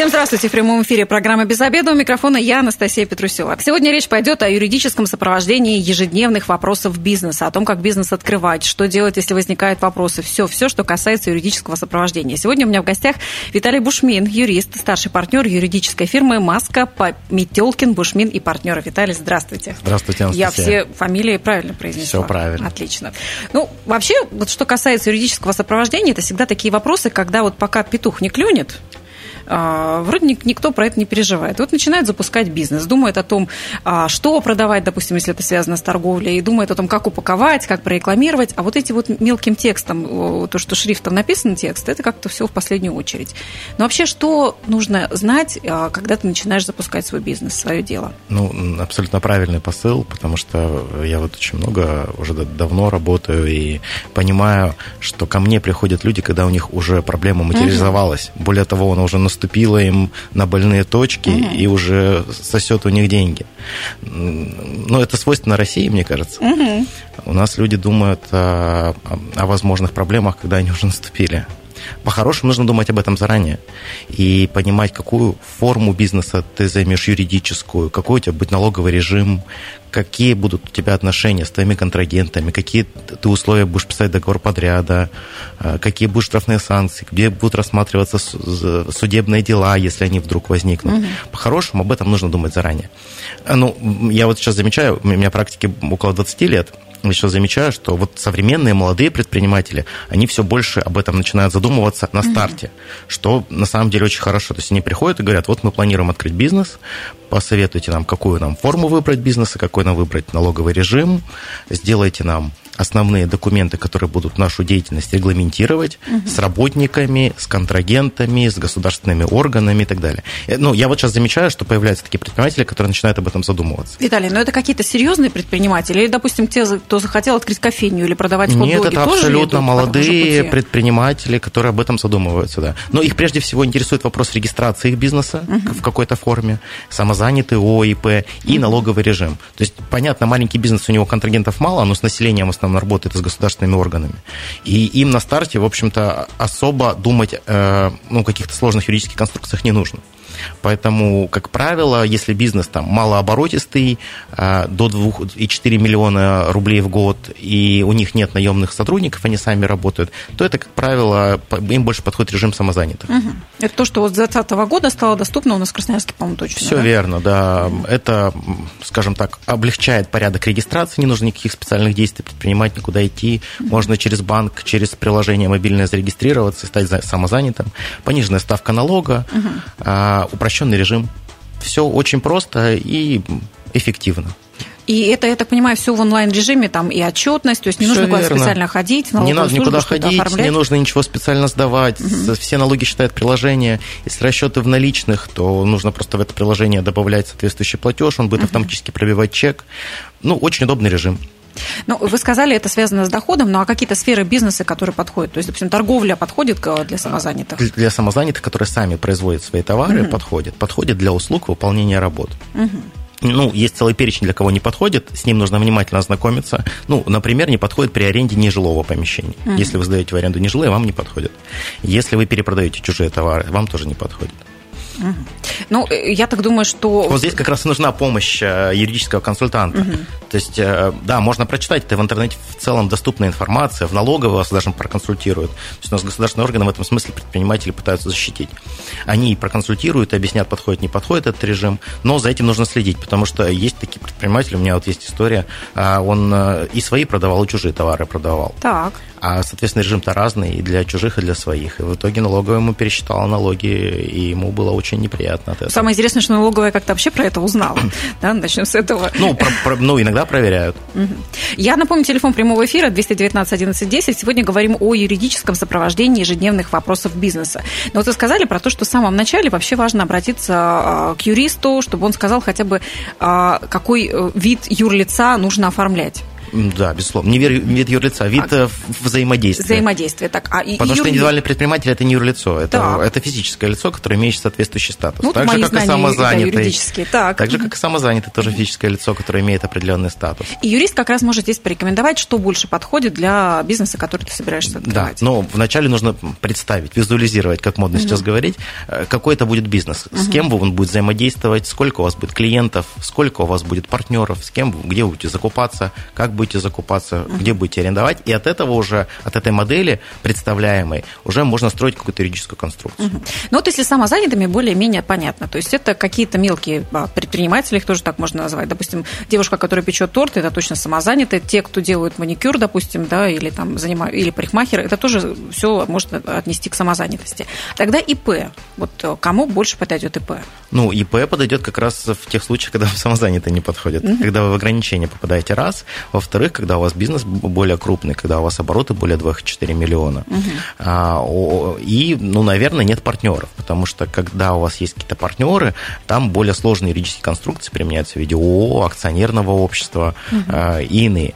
Всем здравствуйте. В прямом эфире программа «Без обеда». У микрофона я, Анастасия Петрусева. Сегодня речь пойдет о юридическом сопровождении ежедневных вопросов бизнеса, о том, как бизнес открывать, что делать, если возникают вопросы. Все, все, что касается юридического сопровождения. Сегодня у меня в гостях Виталий Бушмин, юрист, старший партнер юридической фирмы «Маска» по Метелкин, Бушмин и партнеры. Виталий, здравствуйте. Здравствуйте, Анастасия. Я все фамилии правильно произнесла. Все правильно. Отлично. Ну, вообще, вот что касается юридического сопровождения, это всегда такие вопросы, когда вот пока петух не клюнет, вроде никто про это не переживает. Вот начинает запускать бизнес, думает о том, а, что продавать, допустим, если это связано с торговлей, и думает о том, как упаковать, как прорекламировать. А вот эти вот мелким текстом, то, что шрифтом написан текст, это как-то все в последнюю очередь. Но вообще, что нужно знать, а, когда ты начинаешь запускать свой бизнес, свое дело? Ну, абсолютно правильный посыл, потому что я вот очень много, уже давно работаю и понимаю, что ко мне приходят люди, когда у них уже проблема материализовалась. Угу. Более того, она уже наступила наступила им на больные точки угу. и уже сосет у них деньги. Ну, это свойственно России, мне кажется. Угу. У нас люди думают о, о возможных проблемах, когда они уже наступили. По-хорошему нужно думать об этом заранее и понимать, какую форму бизнеса ты займешь юридическую, какой у тебя будет налоговый режим, какие будут у тебя отношения с твоими контрагентами, какие ты условия будешь писать договор подряда, э, какие будут штрафные санкции, где будут рассматриваться судебные дела, если они вдруг возникнут. Угу. По-хорошему об этом нужно думать заранее. Э, ну, я вот сейчас замечаю, у меня практики около 20 лет, еще замечаю, что вот современные молодые предприниматели, они все больше об этом начинают задумываться на старте, mm-hmm. что на самом деле очень хорошо. То есть они приходят и говорят, вот мы планируем открыть бизнес, посоветуйте нам, какую нам форму выбрать бизнеса, какой нам выбрать налоговый режим, сделайте нам основные документы, которые будут нашу деятельность регламентировать угу. с работниками, с контрагентами, с государственными органами и так далее. Э, ну, я вот сейчас замечаю, что появляются такие предприниматели, которые начинают об этом задумываться. Виталий, но это какие-то серьезные предприниматели? Или, допустим, те, кто захотел открыть кофейню или продавать хот-доги? Нет, это абсолютно молодые предприниматели, которые об этом задумываются, да. Но их прежде всего интересует вопрос регистрации их бизнеса угу. в какой-то форме, самозанятый ОИП и угу. налоговый режим. То есть, понятно, маленький бизнес, у него контрагентов мало, но с населением в основном работает с государственными органами. И им на старте, в общем-то, особо думать э, ну, о каких-то сложных юридических конструкциях не нужно. Поэтому, как правило, если бизнес там малооборотистый, а, до 2,4 миллиона рублей в год, и у них нет наемных сотрудников, они сами работают, то это, как правило, им больше подходит режим самозанятых. Угу. Это то, что вот с 2020 года стало доступно у нас в Красноярске, по-моему, точно. Все да? верно, да. Это, скажем так, облегчает порядок регистрации, не нужно никаких специальных действий предпринимать, никуда идти. Можно через банк, через приложение мобильное зарегистрироваться, стать самозанятым. Пониженная ставка налога, угу упрощенный режим. Все очень просто и эффективно. И это, я так понимаю, все в онлайн-режиме, там и отчетность, то есть не все нужно верно. куда специально ходить, Не надо никуда ходить, не нужно ничего специально сдавать, угу. все налоги считает приложение. Если расчеты в наличных, то нужно просто в это приложение добавлять соответствующий платеж, он будет угу. автоматически пробивать чек. Ну, очень удобный режим. Ну, вы сказали, это связано с доходом, ну а какие-то сферы бизнеса, которые подходят? То есть, допустим, торговля подходит для самозанятых? Для самозанятых, которые сами производят свои товары, угу. подходит. Подходит для услуг выполнения работ. Угу ну, есть целый перечень, для кого не подходит, с ним нужно внимательно ознакомиться. Ну, например, не подходит при аренде нежилого помещения. Mm-hmm. Если вы сдаете в аренду нежилое, вам не подходит. Если вы перепродаете чужие товары, вам тоже не подходит. Ну, э, я так думаю, что... Вот здесь как раз нужна помощь э, юридического консультанта. Угу. То есть, э, да, можно прочитать, это в интернете в целом доступная информация, в налоговой вас даже проконсультируют. То есть у нас государственные органы в этом смысле предприниматели пытаются защитить. Они проконсультируют, объяснят, подходит, не подходит этот режим, но за этим нужно следить, потому что есть такие предприниматели, у меня вот есть история, а, он и свои продавал, и чужие товары продавал. Так. А, соответственно, режим-то разный и для чужих, и для своих. И в итоге налоговая ему пересчитала налоги, и ему было очень неприятно от этого. Самое интересное, что налоговая как-то вообще про это узнала. да, начнем с этого. Ну, про, про, ну иногда проверяют. Я напомню, телефон прямого эфира 219 11 10. Сегодня говорим о юридическом сопровождении ежедневных вопросов бизнеса. Но вот вы сказали про то, что в самом начале вообще важно обратиться а, к юристу, чтобы он сказал хотя бы, а, какой э, вид юрлица нужно оформлять. Да, безусловно. Не вид юрлица, вид а, взаимодействия. Взаимодействие, так. А, Потому юр... что индивидуальный предприниматель – это не юрлицо, это, это физическое лицо, которое имеет соответствующий статус. Ну, так же, как и самозанятый. Да, так. так же, как и самозанятый, тоже физическое лицо, которое имеет определенный статус. И юрист как раз может здесь порекомендовать, что больше подходит для бизнеса, который ты собираешься открывать. Да, но вначале нужно представить, визуализировать, как модно угу. сейчас говорить, э, какой это будет бизнес, угу. с кем он будет взаимодействовать, сколько у вас будет клиентов, сколько у вас будет партнеров, с кем, где вы будете закупаться, как будете закупаться, где будете арендовать. И от этого уже, от этой модели представляемой, уже можно строить какую-то юридическую конструкцию. Угу. Ну вот если самозанятыми более-менее понятно. То есть это какие-то мелкие а, предприниматели, их тоже так можно назвать. Допустим, девушка, которая печет торт, это точно самозанятые. Те, кто делают маникюр, допустим, да, или там занимают, или парикмахер, это тоже все можно отнести к самозанятости. Тогда ИП. Вот э, кому больше подойдет ИП? Ну, ИП подойдет как раз в тех случаях, когда вам самозанятые не подходят. Угу. Когда вы в ограничения попадаете, раз. Во-вторых, когда у вас бизнес более крупный, когда у вас обороты более 2-4 миллиона. Угу. А, и, ну, наверное, нет партнеров, потому что когда у вас есть какие-то партнеры, там более сложные юридические конструкции применяются в виде ООО, акционерного общества угу. а, и иные.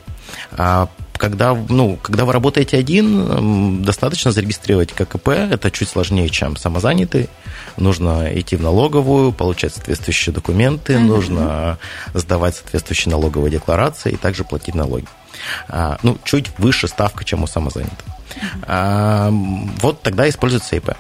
Когда, ну, когда вы работаете один, достаточно зарегистрировать ККП, это чуть сложнее, чем самозанятый. Нужно идти в налоговую, получать соответствующие документы, uh-huh. нужно сдавать соответствующие налоговые декларации и также платить налоги. А, ну, чуть выше ставка, чем у самозанятого. Uh-huh. А, вот тогда используется ИП.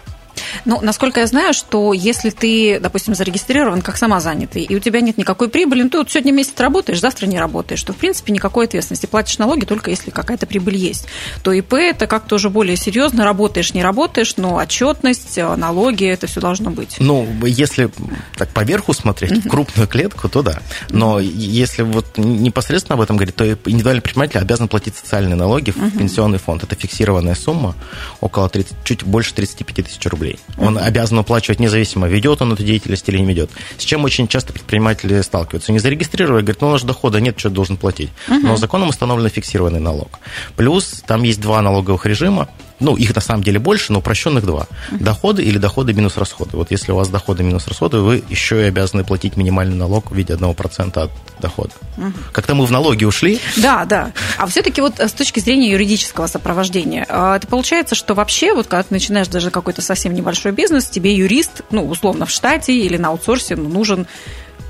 Ну, насколько я знаю, что если ты, допустим, зарегистрирован как самозанятый, и у тебя нет никакой прибыли, ну, ты вот сегодня месяц работаешь, завтра не работаешь, то, в принципе, никакой ответственности. Платишь налоги только если какая-то прибыль есть. То ИП это как-то уже более серьезно, работаешь, не работаешь, но отчетность, э, налоги, это все должно быть. Ну, если так поверху смотреть, mm-hmm. крупную клетку, то да. Но mm-hmm. если вот непосредственно об этом говорить, то индивидуальный предприниматель обязан платить социальные налоги в mm-hmm. пенсионный фонд. Это фиксированная сумма, около 30, чуть больше 35 тысяч рублей. Он обязан уплачивать независимо, ведет он эту деятельность или не ведет. С чем очень часто предприниматели сталкиваются. Не зарегистрировали, говорят, ну у нас же дохода нет, что должен платить. Но законом установлен фиксированный налог. Плюс там есть два налоговых режима ну, их на самом деле больше, но упрощенных два. Доходы или доходы минус расходы. Вот если у вас доходы минус расходы, вы еще и обязаны платить минимальный налог в виде 1% от дохода. Угу. Как-то мы в налоги ушли. Да, да. А все-таки вот с точки зрения юридического сопровождения, а, это получается, что вообще, вот когда ты начинаешь даже какой-то совсем небольшой бизнес, тебе юрист, ну, условно, в штате или на аутсорсе ну, нужен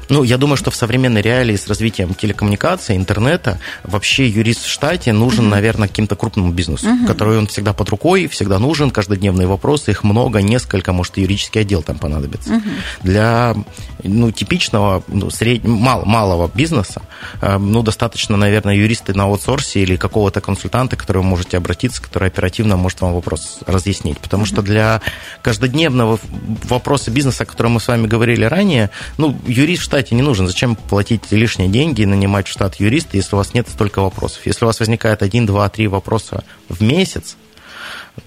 ну, я думаю, что в современной реалии с развитием телекоммуникации, интернета, вообще юрист в штате нужен, наверное, каким-то крупному бизнесу, uh-huh. который он всегда под рукой, всегда нужен, каждодневные вопросы, их много, несколько, может, юридический отдел там понадобится. Uh-huh. Для ну, типичного, ну, сред... мал, малого бизнеса, э, ну, достаточно, наверное, юристы на аутсорсе или какого-то консультанта, к которому можете обратиться, который оперативно может вам вопрос разъяснить. Потому что для каждодневного вопроса бизнеса, о котором мы с вами говорили ранее, ну, юрист в штате не нужен. Зачем платить лишние деньги и нанимать в штат юриста, если у вас нет столько вопросов? Если у вас возникает один, два, три вопроса в месяц,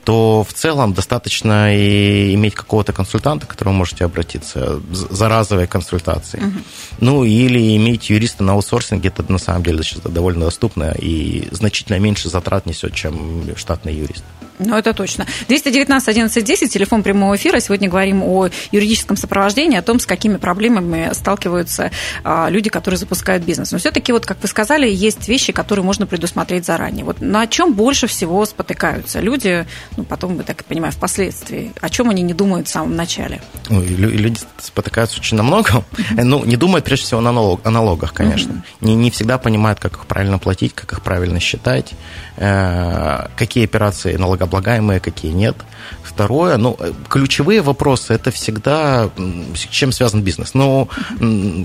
то в целом достаточно и иметь какого-то консультанта, к которому можете обратиться за разовой консультацией. Угу. Ну, или иметь юриста на аутсорсинге, это на самом деле сейчас довольно доступно и значительно меньше затрат несет, чем штатный юрист. Ну, это точно. 219 11 10, телефон прямого эфира. Сегодня говорим о юридическом сопровождении, о том, с какими проблемами сталкиваются а, люди, которые запускают бизнес. Но все-таки, вот, как вы сказали, есть вещи, которые можно предусмотреть заранее. Вот на чем больше всего спотыкаются люди, ну, потом, мы так понимаю, впоследствии? О чем они не думают в самом начале? Ой, люди спотыкаются очень на многом. Ну, не думают, прежде всего, на налог, о налогах, конечно. Mm-hmm. Не, не всегда понимают, как их правильно платить, как их правильно считать, э, какие операции налогооблагаемые облагаемые, какие нет. Второе, ну, э, ключевые вопросы, это всегда, с чем связан бизнес. Ну,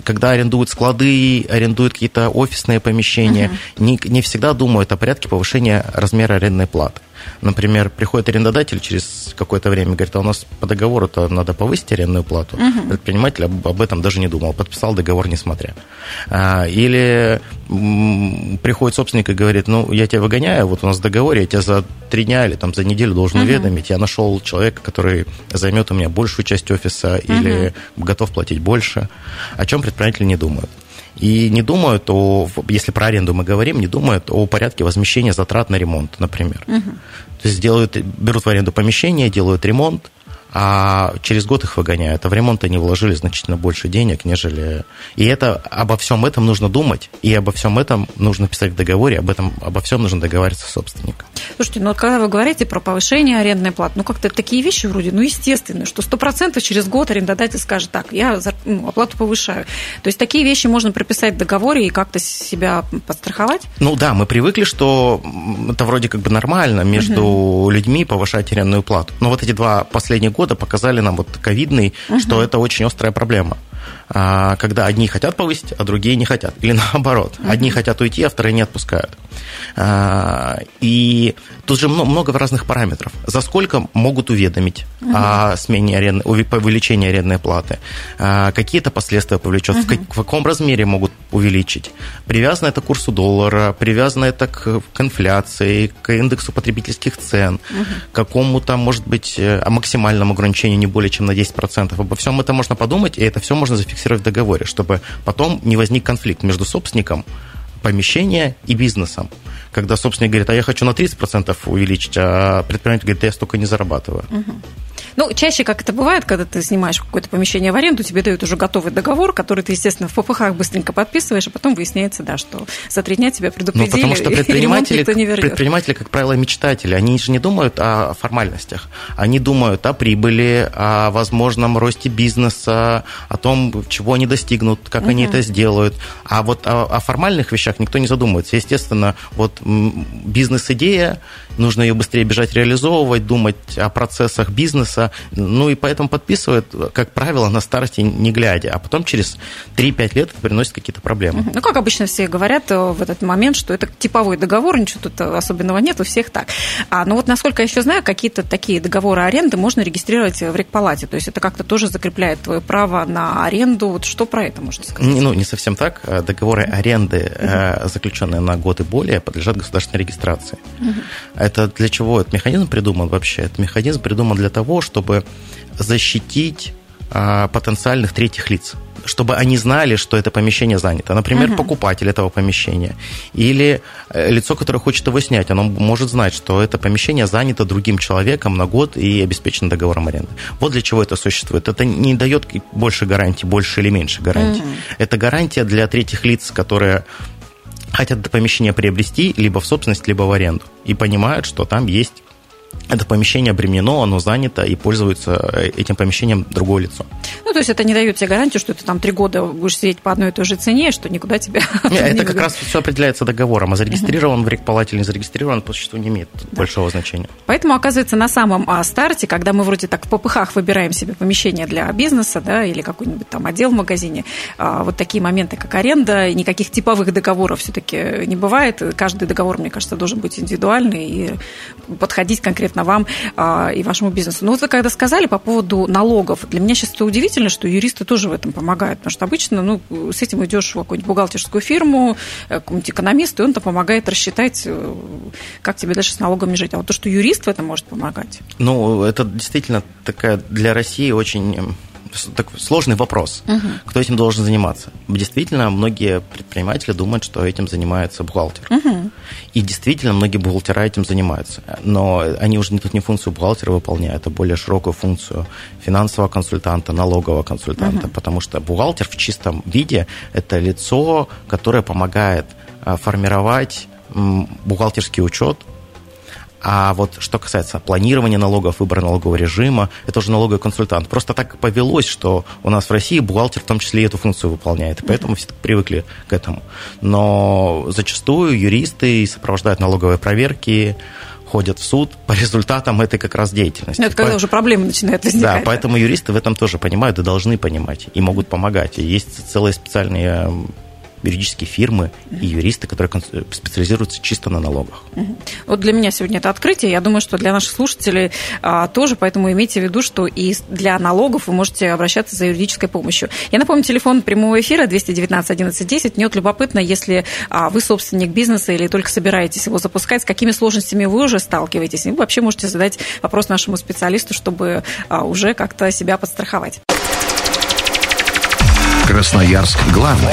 когда арендуют склады, арендуют какие-то офисные помещения, не, не всегда думают о порядке повышения размера арендной платы. Например, приходит арендодатель через какое-то время, говорит, а у нас по договору-то надо повысить арендную плату. Угу. Предприниматель об, об этом даже не думал, подписал договор несмотря. А, или приходит собственник и говорит, ну, я тебя выгоняю, вот у нас договор, я тебя за три дня или там за неделю должен угу. уведомить, я нашел человека, который займет у меня большую часть офиса угу. или готов платить больше. О чем предприниматели не думают и не думают о, если про аренду мы говорим, не думают о порядке возмещения затрат на ремонт, например. Угу. То есть делают, берут в аренду помещение, делают ремонт, а через год их выгоняют, а в ремонт они вложили значительно больше денег, нежели... И это, обо всем этом нужно думать, и обо всем этом нужно писать в договоре, об этом, обо всем нужно договариваться с собственником. Слушайте, ну вот когда вы говорите про повышение арендной платы, ну как-то такие вещи вроде, ну естественные, что сто процентов через год арендодатель скажет, так, я ну, оплату повышаю. То есть такие вещи можно прописать в договоре и как-то себя подстраховать? Ну да, мы привыкли, что это вроде как бы нормально между угу. людьми повышать арендную плату. Но вот эти два последних года показали нам вот ковидный, угу. что это очень острая проблема. А, когда одни хотят повысить, а другие не хотят. Или наоборот, одни хотят уйти, а вторые не отпускают. А, и тут же много разных параметров. За сколько могут уведомить mm-hmm. о смене аренды, увеличении арендной платы, а, какие-то последствия повлечет, mm-hmm. в каком размере могут увеличить. Привязано это к курсу доллара, привязано это к, к инфляции, к индексу потребительских цен, mm-hmm. к какому-то, может быть, э, максимальному ограничению не более чем на 10%. Обо всем это можно подумать, и это все можно зафиксировать в договоре, чтобы потом не возник конфликт между собственником помещения и бизнесом. Когда собственник говорит, а я хочу на 30% увеличить, а предприниматель говорит, я столько не зарабатываю. Угу. Ну, чаще, как это бывает, когда ты снимаешь какое-то помещение в аренду, тебе дают уже готовый договор, который ты, естественно, в ППХ быстренько подписываешь, а потом выясняется, да, что за три дня тебя предупредили. Ну, потому что предприниматели, предприниматели, как правило, мечтатели. Они же не думают о формальностях. Они думают о прибыли, о возможном росте бизнеса, о том, чего они достигнут, как угу. они это сделают. А вот о, о формальных вещах никто не задумывается. Естественно, вот бизнес-идея, нужно ее быстрее бежать реализовывать, думать о процессах бизнеса, ну и поэтому подписывают, как правило, на старости не глядя, а потом через 3-5 лет это приносит какие-то проблемы. Ну, как обычно все говорят э, в этот момент, что это типовой договор, ничего тут особенного нет, у всех так. А, ну вот, насколько я еще знаю, какие-то такие договоры аренды можно регистрировать в рекпалате, то есть это как-то тоже закрепляет твое право на аренду, вот что про это можно сказать? Ну, не совсем так. Договоры аренды, заключенные на год и более, подлежат государственной регистрации. Это для чего этот механизм придуман вообще? Этот механизм придуман для того, чтобы защитить а, потенциальных третьих лиц чтобы они знали, что это помещение занято. Например, uh-huh. покупатель этого помещения или э, лицо, которое хочет его снять, оно может знать, что это помещение занято другим человеком на год и обеспечено договором аренды. Вот для чего это существует. Это не дает больше гарантий, больше или меньше гарантий. Uh-huh. Это гарантия для третьих лиц, которые хотят это помещение приобрести либо в собственность, либо в аренду. И понимают, что там есть это помещение обременено, оно занято и пользуется э, этим помещением другое лицо. Ну, то есть это не дает тебе гарантию, что ты там три года будешь сидеть по одной и той же цене, что никуда тебя Нет, это не как раз все определяется договором, а зарегистрирован uh-huh. в рекпалате или не зарегистрирован, по существу не имеет да. большого значения. Поэтому, оказывается, на самом а, старте, когда мы вроде так в ППХ выбираем себе помещение для бизнеса, да, или какой-нибудь там отдел в магазине, а, вот такие моменты, как аренда, никаких типовых договоров все-таки не бывает. Каждый договор, мне кажется, должен быть индивидуальный и подходить конкретно конкретно вам а, и вашему бизнесу. Но вот вы когда сказали по поводу налогов, для меня сейчас это удивительно, что юристы тоже в этом помогают, потому что обычно ну, с этим идешь в какую-нибудь бухгалтерскую фирму, э, какому-нибудь экономисту, и он-то помогает рассчитать, э, как тебе дальше с налогами жить. А вот то, что юрист в этом может помогать. Ну, это действительно такая для России очень такой сложный вопрос. Угу. Кто этим должен заниматься? Действительно, многие предприниматели думают, что этим занимается бухгалтер. Угу. И действительно, многие бухгалтера этим занимаются. Но они уже тут не функцию бухгалтера выполняют, а более широкую функцию финансового консультанта, налогового консультанта. Угу. Потому что бухгалтер в чистом виде – это лицо, которое помогает а, формировать бухгалтерский учет, а вот что касается планирования налогов, выбора налогового режима, это уже налоговый консультант. Просто так повелось, что у нас в России бухгалтер в том числе и эту функцию выполняет, и поэтому все привыкли к этому. Но зачастую юристы сопровождают налоговые проверки, ходят в суд по результатам этой как раз деятельности. Но это когда По... уже проблемы начинают возникать. Да, поэтому юристы в этом тоже понимают и должны понимать, и могут помогать. И есть целые специальные юридические фирмы и юристы, которые специализируются чисто на налогах. Вот для меня сегодня это открытие. Я думаю, что для наших слушателей а, тоже, поэтому имейте в виду, что и для налогов вы можете обращаться за юридической помощью. Я напомню, телефон прямого эфира 219 11 10. Мне вот любопытно, если а, вы собственник бизнеса или только собираетесь его запускать, с какими сложностями вы уже сталкиваетесь. И вы вообще можете задать вопрос нашему специалисту, чтобы а, уже как-то себя подстраховать. Красноярск главный.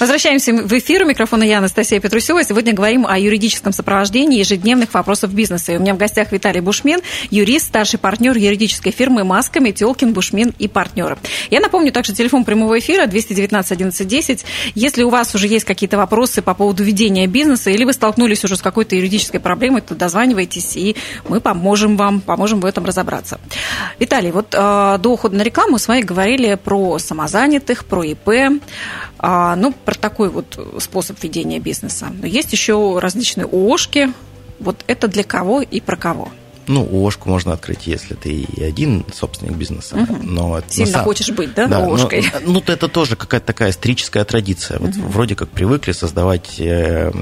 Возвращаемся в эфир. У микрофона я, Анастасия Петрусева. Сегодня говорим о юридическом сопровождении ежедневных вопросов бизнеса. И у меня в гостях Виталий Бушмен, юрист, старший партнер юридической фирмы «Маска», Метелкин, Бушмен и партнеры. Я напомню также телефон прямого эфира 219 11 10. Если у вас уже есть какие-то вопросы по поводу ведения бизнеса или вы столкнулись уже с какой-то юридической проблемой, то дозванивайтесь, и мы поможем вам, поможем в этом разобраться. Виталий, вот э, до ухода на рекламу с вами говорили про самозанятых, про ИП, э, ну, про такой вот способ ведения бизнеса. Но есть еще различные ООшки. Вот это для кого и про кого? Ну, ООшку можно открыть, если ты и один собственник бизнеса. Угу. Но Сильно самом... хочешь быть, да, да ООшкой? Но, ну, это тоже какая-то такая историческая традиция. Вот угу. вроде как привыкли создавать... Э,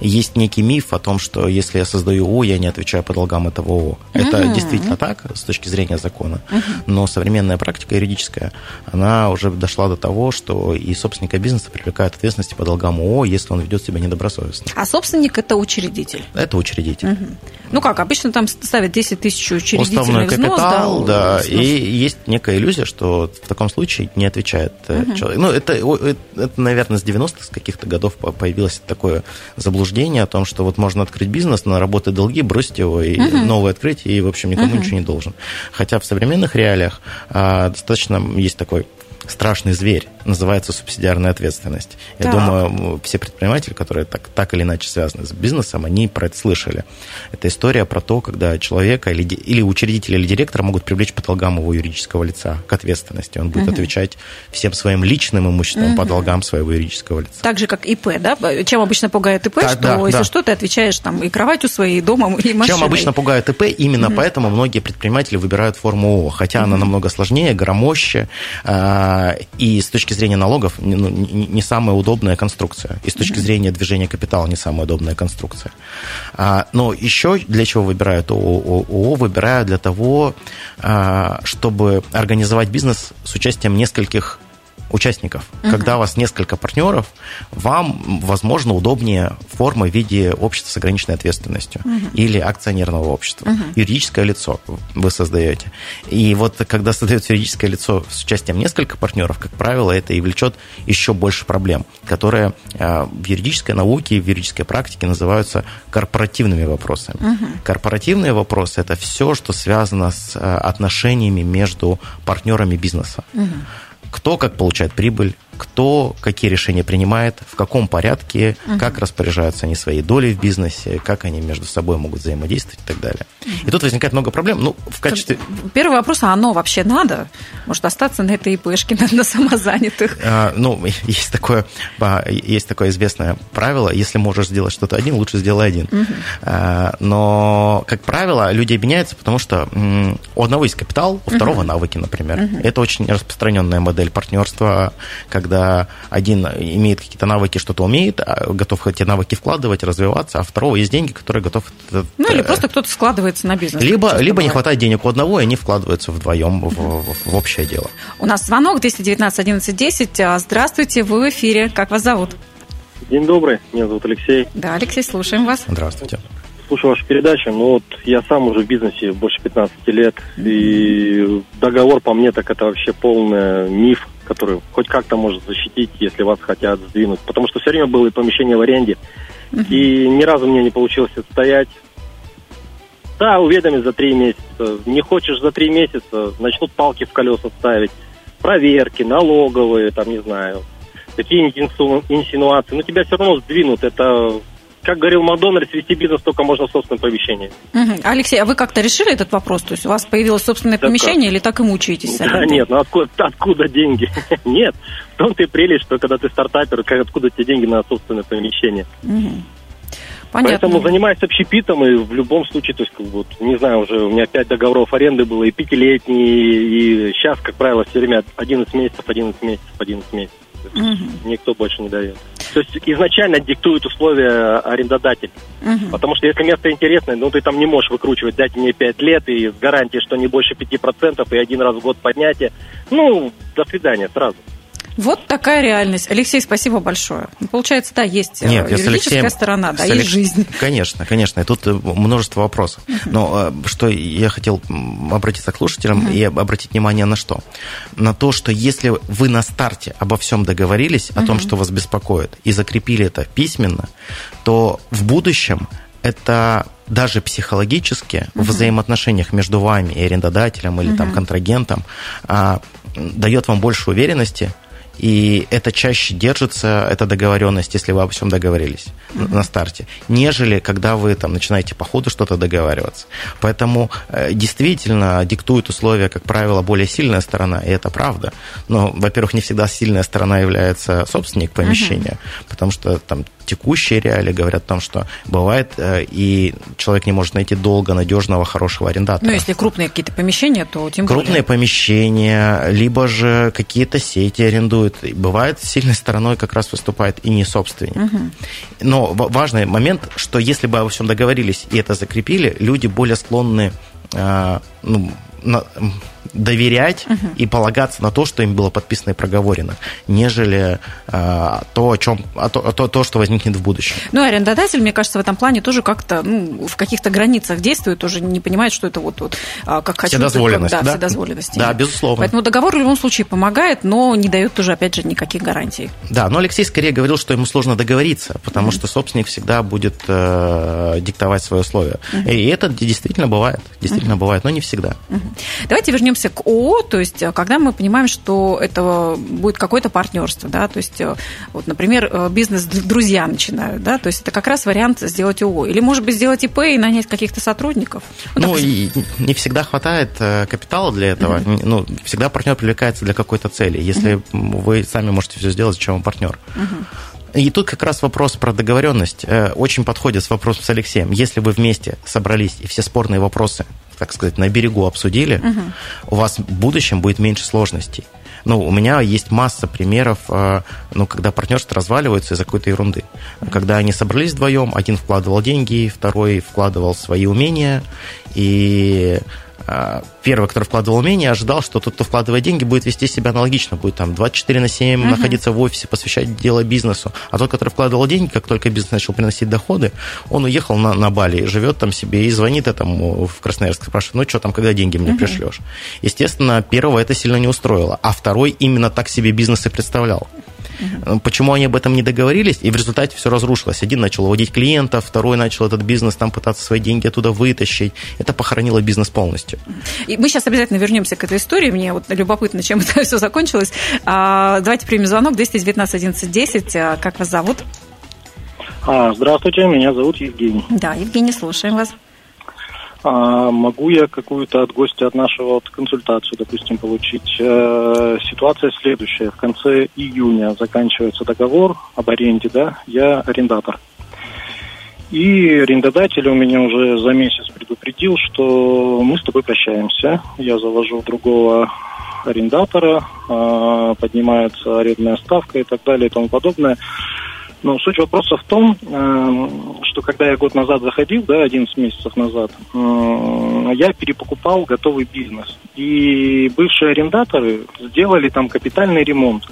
есть некий миф о том, что если я создаю ООО, я не отвечаю по долгам этого ООО. Это угу. действительно так с точки зрения закона. Угу. Но современная практика юридическая, она уже дошла до того, что и собственника бизнеса привлекают ответственности по долгам ООО, если он ведет себя недобросовестно. А собственник – это учредитель? Это учредитель. Угу. Ну как, обычно там ставят 10 тысяч учредительный Уставной взнос. капитал, да, да и есть некая иллюзия, что в таком случае не отвечает угу. человек. Ну, это, это, наверное, с 90-х, с каких-то годов появилось такое заблуждение о том, что вот можно открыть бизнес, наработать долги, бросить его, и угу. новый открыть, и, в общем, никому угу. ничего не должен. Хотя в современных реалиях а, достаточно есть такой страшный зверь, называется субсидиарная ответственность. Я да. думаю, все предприниматели, которые так, так или иначе связаны с бизнесом, они про это слышали. Это история про то, когда человека или, или учредителя, или директора могут привлечь по долгам его юридического лица к ответственности. Он будет угу. отвечать всем своим личным имуществом угу. по долгам своего юридического лица. Так же, как ИП, да? Чем обычно пугает ИП, да, что да, если да. что, ты отвечаешь там и кроватью своей, и домом, и машиной. Чем обычно пугает ИП, именно угу. поэтому многие предприниматели выбирают форму ООО, хотя угу. она намного сложнее, громоще, а, и с точки зрения налогов ну, не самая удобная конструкция, и с точки зрения движения капитала не самая удобная конструкция. А, но еще для чего выбирают ООО? ООО выбирают для того, а, чтобы организовать бизнес с участием нескольких участников. Угу. Когда у вас несколько партнеров, вам, возможно, удобнее форма в виде общества с ограниченной ответственностью угу. или акционерного общества. Угу. Юридическое лицо вы создаете. И вот когда создается юридическое лицо с участием нескольких партнеров, как правило, это и влечет еще больше проблем, которые а, в юридической науке, в юридической практике называются корпоративными вопросами. Угу. Корпоративные вопросы – это все, что связано с а, отношениями между партнерами бизнеса. Угу кто как получает прибыль, кто какие решения принимает, в каком порядке, угу. как распоряжаются они своей долей в бизнесе, как они между собой могут взаимодействовать и так далее. Угу. И тут возникает много проблем. Ну, в качестве... Первый вопрос, а оно вообще надо? Может, остаться на этой ИПшке, на, на самозанятых? А, ну, есть такое, есть такое известное правило, если можешь сделать что-то один, лучше сделай один. Угу. А, но, как правило, люди объединяются, потому что у одного есть капитал, у второго угу. навыки, например. Угу. Это очень распространенная модель партнерства, когда когда один имеет какие-то навыки, что-то умеет, а готов эти навыки вкладывать, развиваться, а второго есть деньги, которые готов... Ну, или просто кто-то складывается на бизнес. Либо, либо не хватает денег у одного, и они вкладываются вдвоем в, в, в общее дело. У нас звонок 219 11 10. Здравствуйте, вы в эфире. Как вас зовут? День добрый, меня зовут Алексей. Да, Алексей, слушаем вас. Здравствуйте. Слушаю вашу передачу, ну вот я сам уже в бизнесе больше 15 лет, и договор по мне так это вообще полный миф, который хоть как-то может защитить, если вас хотят сдвинуть. Потому что все время было и помещение в аренде, uh-huh. и ни разу мне не получилось отстоять. Да, уведомить за три месяца. Не хочешь за три месяца, начнут палки в колеса ставить. Проверки, налоговые, там, не знаю, какие-нибудь инсинуации. Но тебя все равно сдвинут. Это как говорил Макдональдс, вести бизнес только можно в собственном помещении. Угу. Алексей, а вы как-то решили этот вопрос? То есть у вас появилось собственное да помещение как? или так и мучаетесь? Да нет, ну откуда, откуда деньги? нет, в том-то и прелесть, что когда ты стартапер, как, откуда тебе деньги на собственное помещение? Угу. Понятно. Поэтому занимаюсь общепитом, и в любом случае, то есть, вот, не знаю, уже у меня пять договоров аренды было, и пятилетние, и сейчас, как правило, все время 11 месяцев, 11 месяцев, 11 месяцев. Угу. Никто больше не дает. То есть изначально диктует условия арендодатель. Угу. Потому что если место интересное, ну ты там не можешь выкручивать, дайте мне 5 лет и с гарантией, что не больше 5% и один раз в год поднятие. Ну, до свидания сразу. Вот такая реальность. Алексей, спасибо большое. Ну, получается, да, есть Нет, юридическая Алексеем, сторона, да, Алекс... есть жизнь. Конечно, конечно. И тут множество вопросов. Но что я хотел обратиться к слушателям и обратить внимание на что? На то, что если вы на старте обо всем договорились, о том, что вас беспокоит, и закрепили это письменно, то в будущем это даже психологически угу. в взаимоотношениях между вами и арендодателем или угу. там контрагентом а, дает вам больше уверенности, и это чаще держится, эта договоренность, если вы обо всем договорились mm-hmm. на старте, нежели когда вы там начинаете по ходу что-то договариваться. Поэтому э, действительно диктует условия, как правило, более сильная сторона, и это правда. Но, во-первых, не всегда сильная сторона является собственник помещения, mm-hmm. потому что там текущие реалии говорят о том, что бывает, э, и человек не может найти долго надежного, хорошего арендатора. Ну, если крупные какие-то помещения, то тем Крупные более. помещения, либо же какие-то сети арендуют. Бывает, сильной стороной как раз выступает и не собственник. Угу. Но важный момент, что если бы обо всем договорились и это закрепили, люди более склонны э, ну, на, доверять угу. и полагаться на то, что им было подписано и проговорено, нежели а, то, о чем, а то, то, то, что возникнет в будущем. Ну, арендодатель, мне кажется, в этом плане тоже как-то ну, в каких-то границах действует, тоже не понимает, что это вот, вот а, как хочу. Вседозволенность, да, да? вседозволенность. Да, безусловно. Поэтому договор в любом случае помогает, но не дает тоже, опять же, никаких гарантий. Да, но Алексей скорее говорил, что ему сложно договориться, потому mm-hmm. что собственник всегда будет э, диктовать свои условия. Mm-hmm. И это действительно бывает, действительно mm-hmm. бывает, но не всегда. Mm-hmm. Давайте вернемся к ООО, то есть э, когда мы понимаем, что это будет какое-то партнерство, да, то есть, э, вот, например, э, бизнес друзья начинают, да, то есть это как раз вариант сделать ООО. Или, может быть, сделать ИП и нанять каких-то сотрудников. Ну, ну и не всегда хватает капитала для этого. Mm-hmm. Ну, всегда партнер привлекается для какой-то цели. Если mm-hmm. вы сами можете все сделать, зачем вам партнер? Mm-hmm. И тут как раз вопрос про договоренность очень подходит с вопросом с Алексеем. Если вы вместе собрались и все спорные вопросы так сказать, на берегу обсудили, угу. у вас в будущем будет меньше сложностей. Ну, у меня есть масса примеров, э, ну, когда партнерство разваливается из-за какой-то ерунды. Когда они собрались вдвоем, один вкладывал деньги, второй вкладывал свои умения, и первый, который вкладывал умения, ожидал, что тот, кто вкладывает деньги, будет вести себя аналогично, будет там 24 на 7 uh-huh. находиться в офисе, посвящать дело бизнесу. А тот, который вкладывал деньги, как только бизнес начал приносить доходы, он уехал на, на Бали, живет там себе и звонит этому в Красноярск, спрашивает, ну что там, когда деньги мне uh-huh. пришлешь? Естественно, первого это сильно не устроило, а второй именно так себе бизнес и представлял. Угу. Почему они об этом не договорились, и в результате все разрушилось. Один начал уводить клиентов, второй начал этот бизнес там пытаться свои деньги оттуда вытащить. Это похоронило бизнес полностью. И мы сейчас обязательно вернемся к этой истории. Мне вот любопытно, чем это все закончилось. А, давайте примем звонок 219 11 10. Как вас зовут? А, здравствуйте, меня зовут Евгений. Да, Евгений, слушаем вас. А могу я какую-то от гостя от нашего вот, консультацию, допустим, получить? Э, ситуация следующая. В конце июня заканчивается договор об аренде, да? Я арендатор. И арендодатель у меня уже за месяц предупредил, что мы с тобой прощаемся. Я завожу другого арендатора, э, поднимается арендная ставка и так далее и тому подобное. Но суть вопроса в том, эм, что когда я год назад заходил, да, 11 месяцев назад, э, я перепокупал готовый бизнес. И бывшие арендаторы сделали там капитальный ремонт.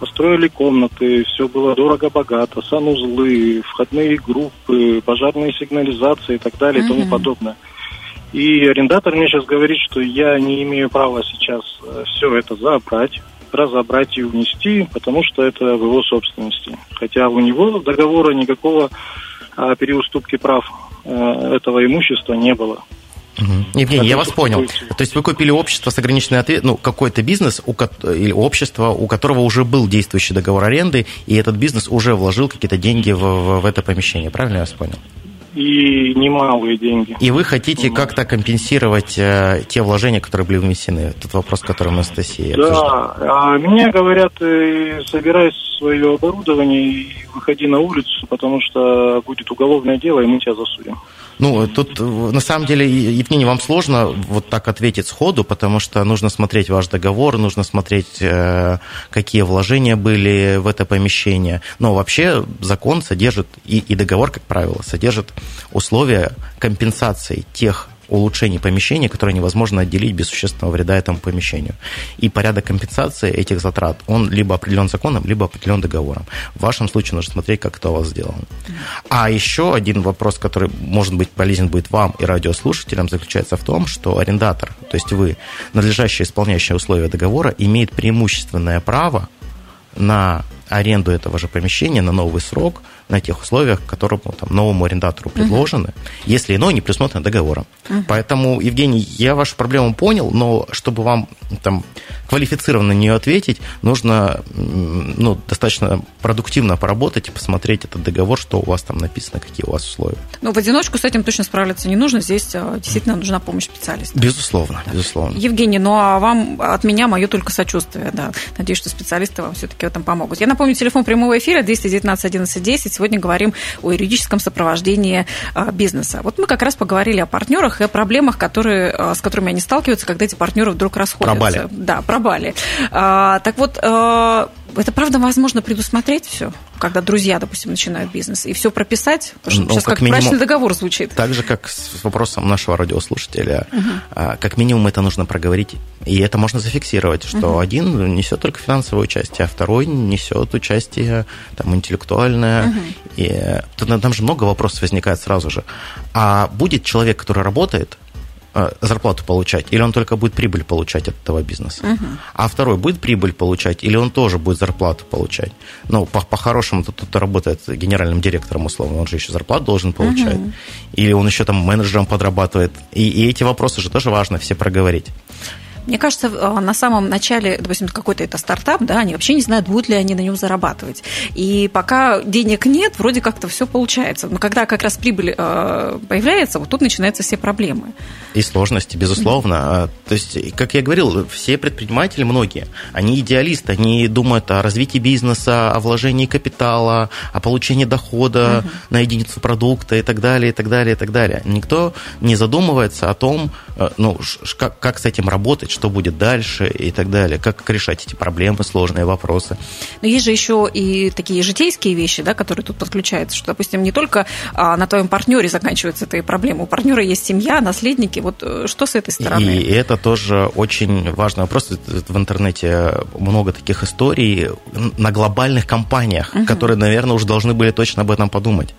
Построили комнаты, все было дорого-богато, санузлы, входные группы, пожарные сигнализации и так далее и тому подобное. И арендатор мне сейчас говорит, что я не имею права сейчас э, все это забрать, разобрать и унести, потому что это в его собственности. Хотя у него договора никакого о переуступке прав э, этого имущества не было. Угу. Евгений, я вас понял. То есть вы купили общество с ограниченной ответственностью, ну, какой-то бизнес у, или общество, у которого уже был действующий договор аренды, и этот бизнес уже вложил какие-то деньги в, в, в это помещение. Правильно я вас понял? И немалые деньги. И вы хотите как-то компенсировать э, те вложения, которые были внесены? Тот вопрос, который Анастасия Да, а мне говорят, э, собирай свое оборудование и выходи на улицу, потому что будет уголовное дело, и мы тебя засудим. Ну, тут на самом деле, Евгений, вам сложно вот так ответить сходу, потому что нужно смотреть ваш договор, нужно смотреть, э, какие вложения были в это помещение. Но вообще закон содержит, и, и договор, как правило, содержит условия компенсации тех улучшений помещения, которые невозможно отделить без существенного вреда этому помещению. И порядок компенсации этих затрат, он либо определен законом, либо определен договором. В вашем случае нужно смотреть, как это у вас сделано. А еще один вопрос, который, может быть, полезен будет вам и радиослушателям, заключается в том, что арендатор, то есть вы, надлежащее исполняющее условия договора, имеет преимущественное право на аренду этого же помещения на новый срок на тех условиях, которые там, новому арендатору предложены, uh если иное не предусмотрено договором. uh Поэтому, Евгений, я вашу проблему понял, но чтобы вам там квалифицированно на нее ответить, нужно ну, достаточно продуктивно поработать и посмотреть этот договор, что у вас там написано, какие у вас условия. Ну, в одиночку с этим точно справляться не нужно. Здесь а, действительно нужна помощь специалиста. Безусловно, да. безусловно. Евгений, ну а вам от меня мое только сочувствие, да. Надеюсь, что специалисты вам все-таки в этом помогут. Я напомню, телефон прямого эфира 219 11 10. Сегодня говорим о юридическом сопровождении а, бизнеса. Вот мы как раз поговорили о партнерах и о проблемах, которые, а, с которыми они сталкиваются, когда эти партнеры вдруг расходятся. Про Бали. Да, про Бали. А, так вот, это правда возможно предусмотреть все, когда друзья, допустим, начинают бизнес, и все прописать? Потому что ну, сейчас как, как минимум, брачный договор звучит. Так же, как с вопросом нашего радиослушателя, угу. как минимум это нужно проговорить. И это можно зафиксировать, что угу. один несет только финансовое участие, а второй несет участие там, интеллектуальное. Угу. И, там же много вопросов возникает сразу же. А будет человек, который работает, зарплату получать, или он только будет прибыль получать от этого бизнеса. Угу. А второй будет прибыль получать, или он тоже будет зарплату получать. Ну, по- по-хорошему, тут, тут работает генеральным директором, условно, он же еще зарплату должен получать. Угу. Или он еще там менеджером подрабатывает. И, и эти вопросы же тоже важно все проговорить. Мне кажется, э, на самом начале, допустим, какой-то это стартап, да, они вообще не знают, будут ли они на нем зарабатывать. И пока денег нет, вроде как-то все получается. Но когда как раз прибыль э, появляется, вот тут начинаются все проблемы. И сложности, безусловно. А, то есть, как я говорил, все предприниматели, многие, они идеалисты, они думают о развитии бизнеса, о вложении капитала, о получении дохода угу. на единицу продукта и так далее, и так далее, и так далее. Никто не задумывается о том, э, ну, как, как с этим работать, что будет дальше и так далее, как решать эти проблемы, сложные вопросы. Но есть же еще и такие житейские вещи, да, которые тут подключаются, что, допустим, не только а, на твоем партнере заканчиваются эти проблемы, у партнера есть семья, наследники, вот э, что с этой стороны? И это тоже очень важный вопрос. В интернете много таких историй на глобальных компаниях, угу. которые, наверное, уже должны были точно об этом подумать.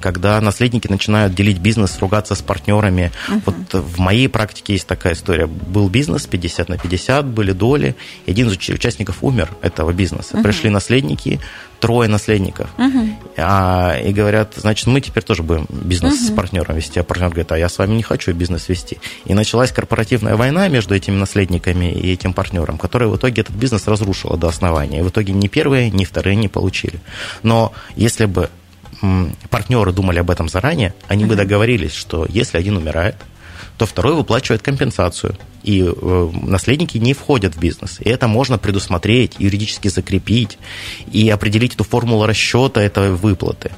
Когда наследники начинают делить бизнес, ругаться с партнерами. Угу. Вот в моей практике есть такая история. Был бизнес, 50 на 50, были доли. И один из участников умер этого бизнеса. Угу. Пришли наследники, трое наследников. Угу. А, и говорят, значит, мы теперь тоже будем бизнес угу. с партнером вести. А партнер говорит, а я с вами не хочу бизнес вести. И началась корпоративная война между этими наследниками и этим партнером, которая в итоге этот бизнес разрушила до основания. И в итоге ни первые, ни вторые не получили. Но если бы партнеры думали об этом заранее, они бы договорились, что если один умирает, то второй выплачивает компенсацию. И э, наследники не входят в бизнес. И это можно предусмотреть, юридически закрепить и определить эту формулу расчета этой выплаты.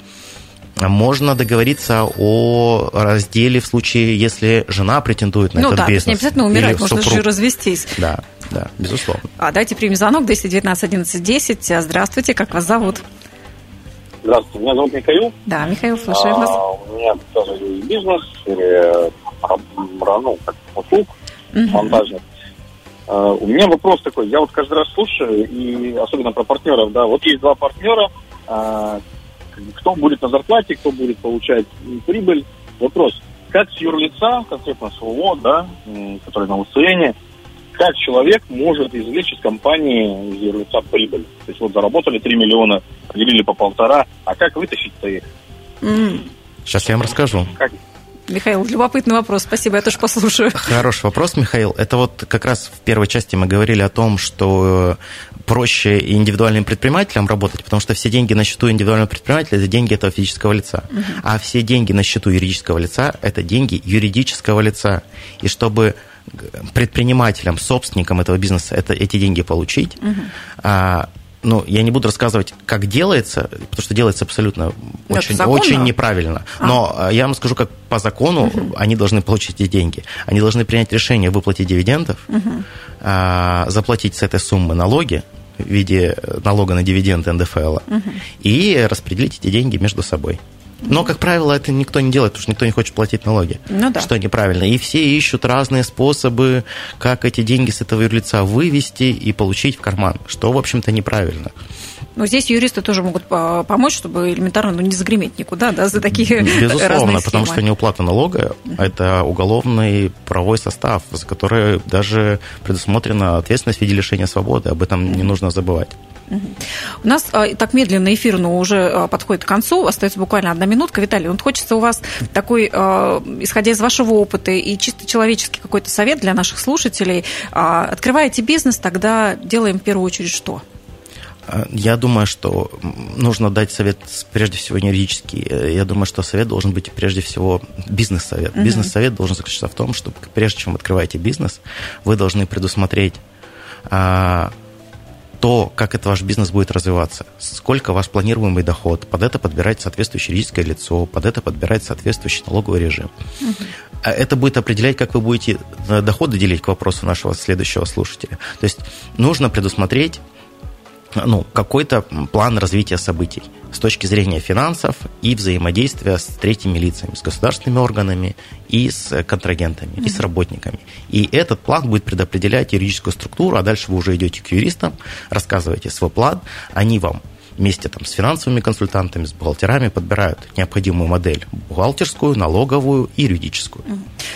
Можно договориться о разделе в случае, если жена претендует на ну, этот да, бизнес. Ну да, не обязательно умирать, можно супруг. же развестись. Да, да, безусловно. А давайте примем звонок 219 11 10. Здравствуйте, как вас зовут? Здравствуйте, меня зовут Михаил. Да, Михаил, слушаем а, вас. У меня тоже есть бизнес, или ну, как услуг uh-huh. монтажных. Uh, у меня вопрос такой, я вот каждый раз слушаю, и особенно про партнеров, да, вот есть два партнера, uh, кто будет на зарплате, кто будет получать прибыль. Вопрос, как с юрлица, конкретно с ООО, да, который на УСН, как человек может извлечь из компании из юрлица прибыль? То есть вот заработали 3 миллиона, поделили по полтора, а как вытащить-то их? Mm. Сейчас я вам расскажу. Как? Михаил, любопытный вопрос. Спасибо, я тоже послушаю. Хороший вопрос, Михаил. Это вот как раз в первой части мы говорили о том, что проще индивидуальным предпринимателям работать, потому что все деньги на счету индивидуального предпринимателя – это деньги этого физического лица. Угу. А все деньги на счету юридического лица – это деньги юридического лица. И чтобы предпринимателям, собственникам этого бизнеса это, эти деньги получить, угу. а, ну, я не буду рассказывать, как делается, потому что делается абсолютно очень, очень неправильно. А. Но а. я вам скажу, как по закону угу. они должны получить эти деньги. Они должны принять решение выплатить дивидендов, угу. а, заплатить с этой суммы налоги в виде налога на дивиденды НДФЛ угу. и распределить эти деньги между собой. Но, как правило, это никто не делает, потому что никто не хочет платить налоги. Ну да. Что неправильно. И все ищут разные способы, как эти деньги с этого юрлица вывести и получить в карман, что, в общем-то, неправильно. Но здесь юристы тоже могут помочь, чтобы элементарно ну, не загреметь никуда да, за такие Безусловно, разные потому что неуплата налога – это уголовный правовой состав, за который даже предусмотрена ответственность в виде лишения свободы. Об этом не нужно забывать. У нас а, так медленно эфир, но уже а, подходит к концу. Остается буквально одна минутка. Виталий, вот хочется у вас такой, а, исходя из вашего опыта и чисто человеческий какой-то совет для наших слушателей. Открываете бизнес, тогда делаем в первую очередь что? Я думаю, что нужно дать совет прежде всего юридический. Я думаю, что совет должен быть прежде всего бизнес-совет. Угу. Бизнес-совет должен заключаться в том, что прежде чем открываете бизнес, вы должны предусмотреть то, как этот ваш бизнес будет развиваться, сколько ваш планируемый доход, под это подбирать соответствующее юридическое лицо, под это подбирать соответствующий налоговый режим. Угу. Это будет определять, как вы будете э, доходы делить к вопросу нашего следующего слушателя. То есть нужно предусмотреть ну, какой-то план развития событий с точки зрения финансов и взаимодействия с третьими лицами, с государственными органами и с контрагентами, mm-hmm. и с работниками. И этот план будет предопределять юридическую структуру, а дальше вы уже идете к юристам, рассказываете свой план, они вам вместе там, с финансовыми консультантами, с бухгалтерами подбирают необходимую модель бухгалтерскую, налоговую и юридическую.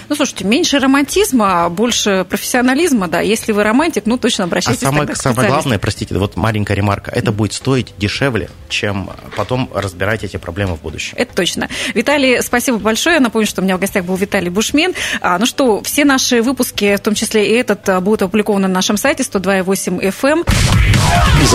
Ну, слушайте, меньше романтизма, больше профессионализма, да. Если вы романтик, ну, точно обращайтесь а самое, тогда к самое главное, простите, вот маленькая ремарка, это будет стоить дешевле, чем потом разбирать эти проблемы в будущем. Это точно. Виталий, спасибо большое. Напомню, что у меня в гостях был Виталий Бушмин. А, ну что, все наши выпуски, в том числе и этот, а, будут опубликованы на нашем сайте 102.8 FM. Без